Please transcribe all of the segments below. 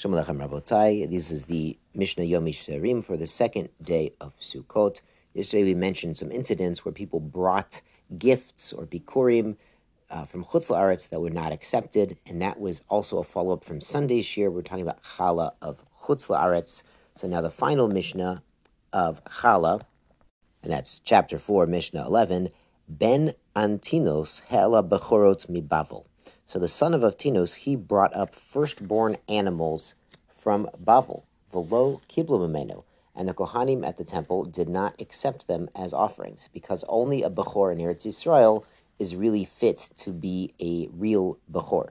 Shalom Rabotai. This is the Mishnah Yom Sherim for the second day of Sukkot. Yesterday we mentioned some incidents where people brought gifts or bikurim uh, from Chutz La'aretz that were not accepted, and that was also a follow-up from Sunday's shiur. We're talking about Chala of Chutz La'aretz. So now the final Mishnah of Chala, and that's chapter 4, Mishnah 11, Ben Antinos Hela Bechorot Mi Bavel. So the son of Avtinos, he brought up firstborn animals from Bavel, Velo Kiblu and the Kohanim at the temple did not accept them as offerings, because only a Bechor in Eretz Yisrael is really fit to be a real Bechor,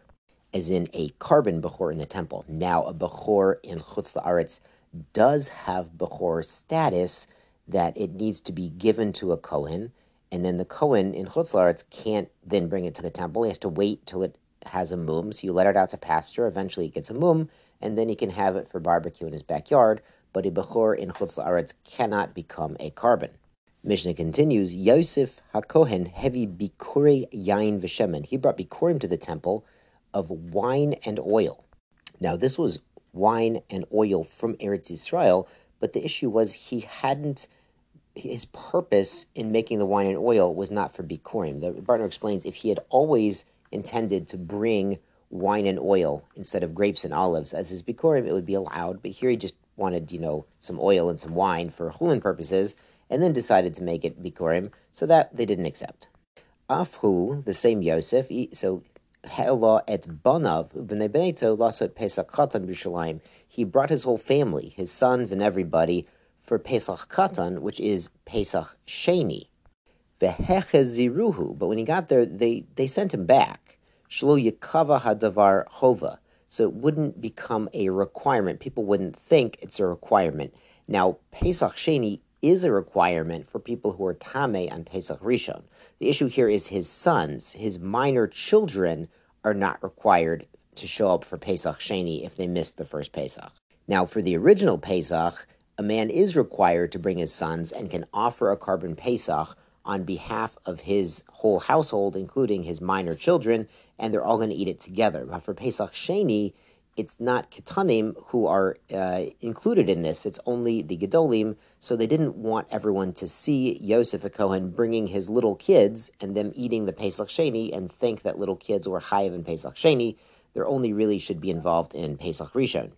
as in a korban Bechor in the temple. Now, a Bechor in Chutz La'aretz does have Bechor status that it needs to be given to a Kohen, and then the Kohen in Chutz La'aretz can't then bring it to the temple. He has to wait till it has a mum, so you let it out to pasture. Eventually, it gets a mum, and then he can have it for barbecue in his backyard. But a bechor in chutz la'aretz cannot become a korban. Mishnah continues: Yosef Hakohen heavy bikure yain v'shemen. He brought bikurim to the temple of wine and oil. Now, this was wine and oil from Eretz Yisrael, but the issue was he hadn't. His purpose in making the wine and oil was not for bikurim. The Bartenura explains if he had always intended to bring wine and oil instead of grapes and olives. As his bikurim, it would be allowed, but here he just wanted, you know, some oil and some wine for chulin purposes, and then decided to make it bikurim, so that they didn't accept. Afhu, the same Yosef, so Hela et Banav, Lasot Pesach He brought his whole family, his sons and everybody, for Pesach Katan, which is Pesach Sheni. But when he got there, they, they sent him back. Shlo Yikava Hadavar Hova. So it wouldn't become a requirement. People wouldn't think it's a requirement. Now, Pesach Sheni is a requirement for people who are Tame on Pesach Rishon. The issue here is his sons, his minor children, are not required to show up for Pesach Sheni if they missed the first Pesach. Now, for the original Pesach, a man is required to bring his sons and can offer a korban Pesach on behalf of his whole household, including his minor children, and they're all going to eat it together. But for Pesach Sheni, it's not Ketanim who are uh, included in this. It's only the Gedolim. So they didn't want everyone to see Yosef a Cohen bringing his little kids and them eating the Pesach Sheni and think that little kids were Chayiv in Pesach Sheni. They only really should be involved in Pesach Rishon.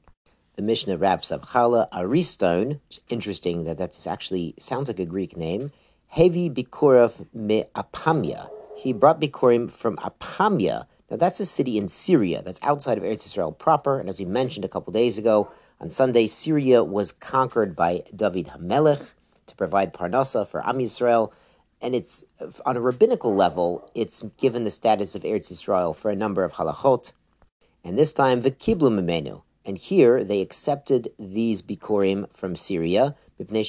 The Mishnah wraps up Chala Ariston. It's interesting that that actually sounds like a Greek name. Hevi Bikurav me Apamia. He brought Bikurim from Apamia. Now that's a city in Syria that's outside of Eretz Israel proper. And as we mentioned a couple days ago, on Sunday, Syria was conquered by David Hamelech to provide Parnasa for Am Yisrael. And it's on a rabbinical level, it's given the status of Eretz Israel for a number of halachot. And this time, Vikiblu Mimenu. And here they accepted these Bikurim from Syria,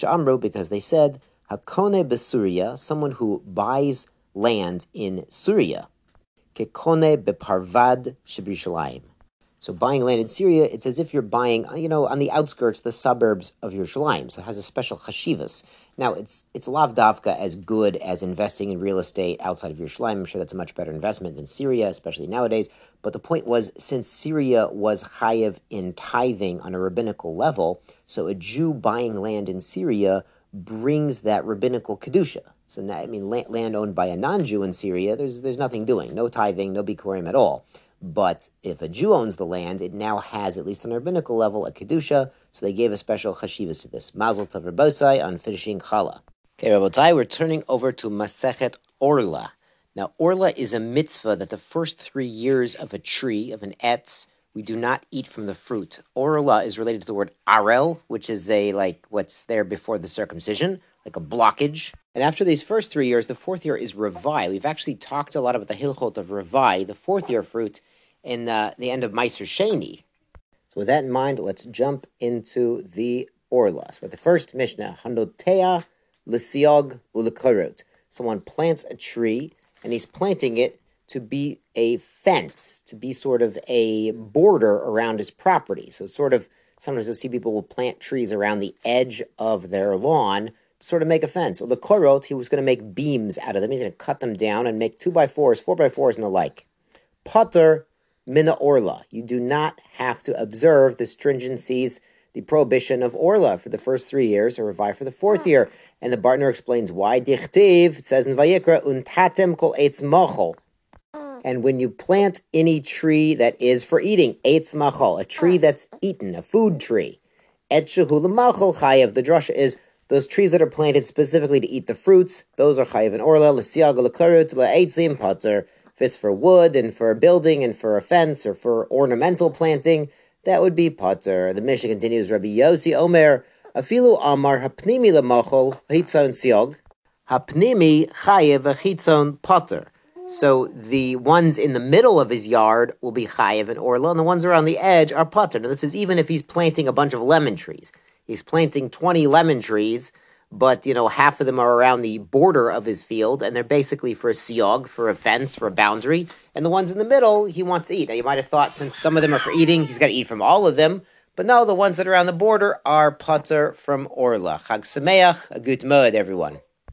Amru, because they said, Hakone besuria, someone who buys land in Syria. Kekone beparvad shebrishalayim. So buying land in Syria, it's as if you're buying, uh, you know, on the outskirts, the suburbs of Yerushalayim. So it has a special chashivas. Now, it's it's lavdavka as good as investing in real estate outside of Yerushalayim. I'm sure that's a much better investment than Syria, especially nowadays. But the point was, since Syria was chayiv in tithing on a rabbinical level, so a Jew buying land in Syria brings that rabbinical kedusha. So I mean, land owned by a non-Jew in Syria, there's there's nothing doing, no tithing, no bikurim at all. But if a Jew owns the land, it now has, at least on a rabbinical level, a kedusha. So they gave a special chashivas to this. Mazel tov Rabbosai on finishing challah. Okay, Rabbotai, we're turning over to Masechet Orla. Now, Orla is a mitzvah that the first three years of a tree, of an etz, we do not eat from the fruit. Orla is related to the word arel, which is a like what's there before the circumcision, like a blockage. And after these first three years, the fourth year is revai. We've actually talked a lot about the hilchot of revai, the fourth year fruit, in uh, the end of Meiser Sheni. So with that in mind, let's jump into the Orlas. With the first Mishnah, Handotea Lisiog Ulikorot. Someone plants a tree, and he's planting it to be a fence, to be sort of a border around his property. So, sort of, sometimes you'll see people will plant trees around the edge of their lawn to sort of make a fence. Well, the korot, he was going to make beams out of them. He's going to cut them down and make two by fours, four by fours, and the like. Putter mina orla. You do not have to observe the stringencies, the prohibition of orla for the first three years, or revai for the fourth year. And the Bartenura explains why. Dichtiv, it says in Vayikra, untatem kol eitz machol. And when you plant any tree that is for eating, eitz machol, a tree that's eaten, a food tree, et shehula machol chayev. The drasha is those trees that are planted specifically to eat the fruits, those are chayiv and orla, l'siyaga l'karut, la'etzim pater. If it's for wood and for a building and for a fence or for ornamental planting, that would be potter. The Mishnah continues, Rabbi Yossi Omer, afilu amar hapnimi lemachol hitzon siog, hapnimi chayiv chitzon Potter. So the ones in the middle of his yard will be chayiv and orla, and the ones around the edge are potter. Now this is even if he's planting a bunch of lemon trees. He's planting 20 lemon trees but you know half of them are around the border of his field and they're basically for a siog for a fence for a boundary and the ones in the middle he wants to eat. Now you might have thought since some of them are for eating he's got to eat from all of them but no the ones that are around the border are putter from orla. Chag sameach a good mud everyone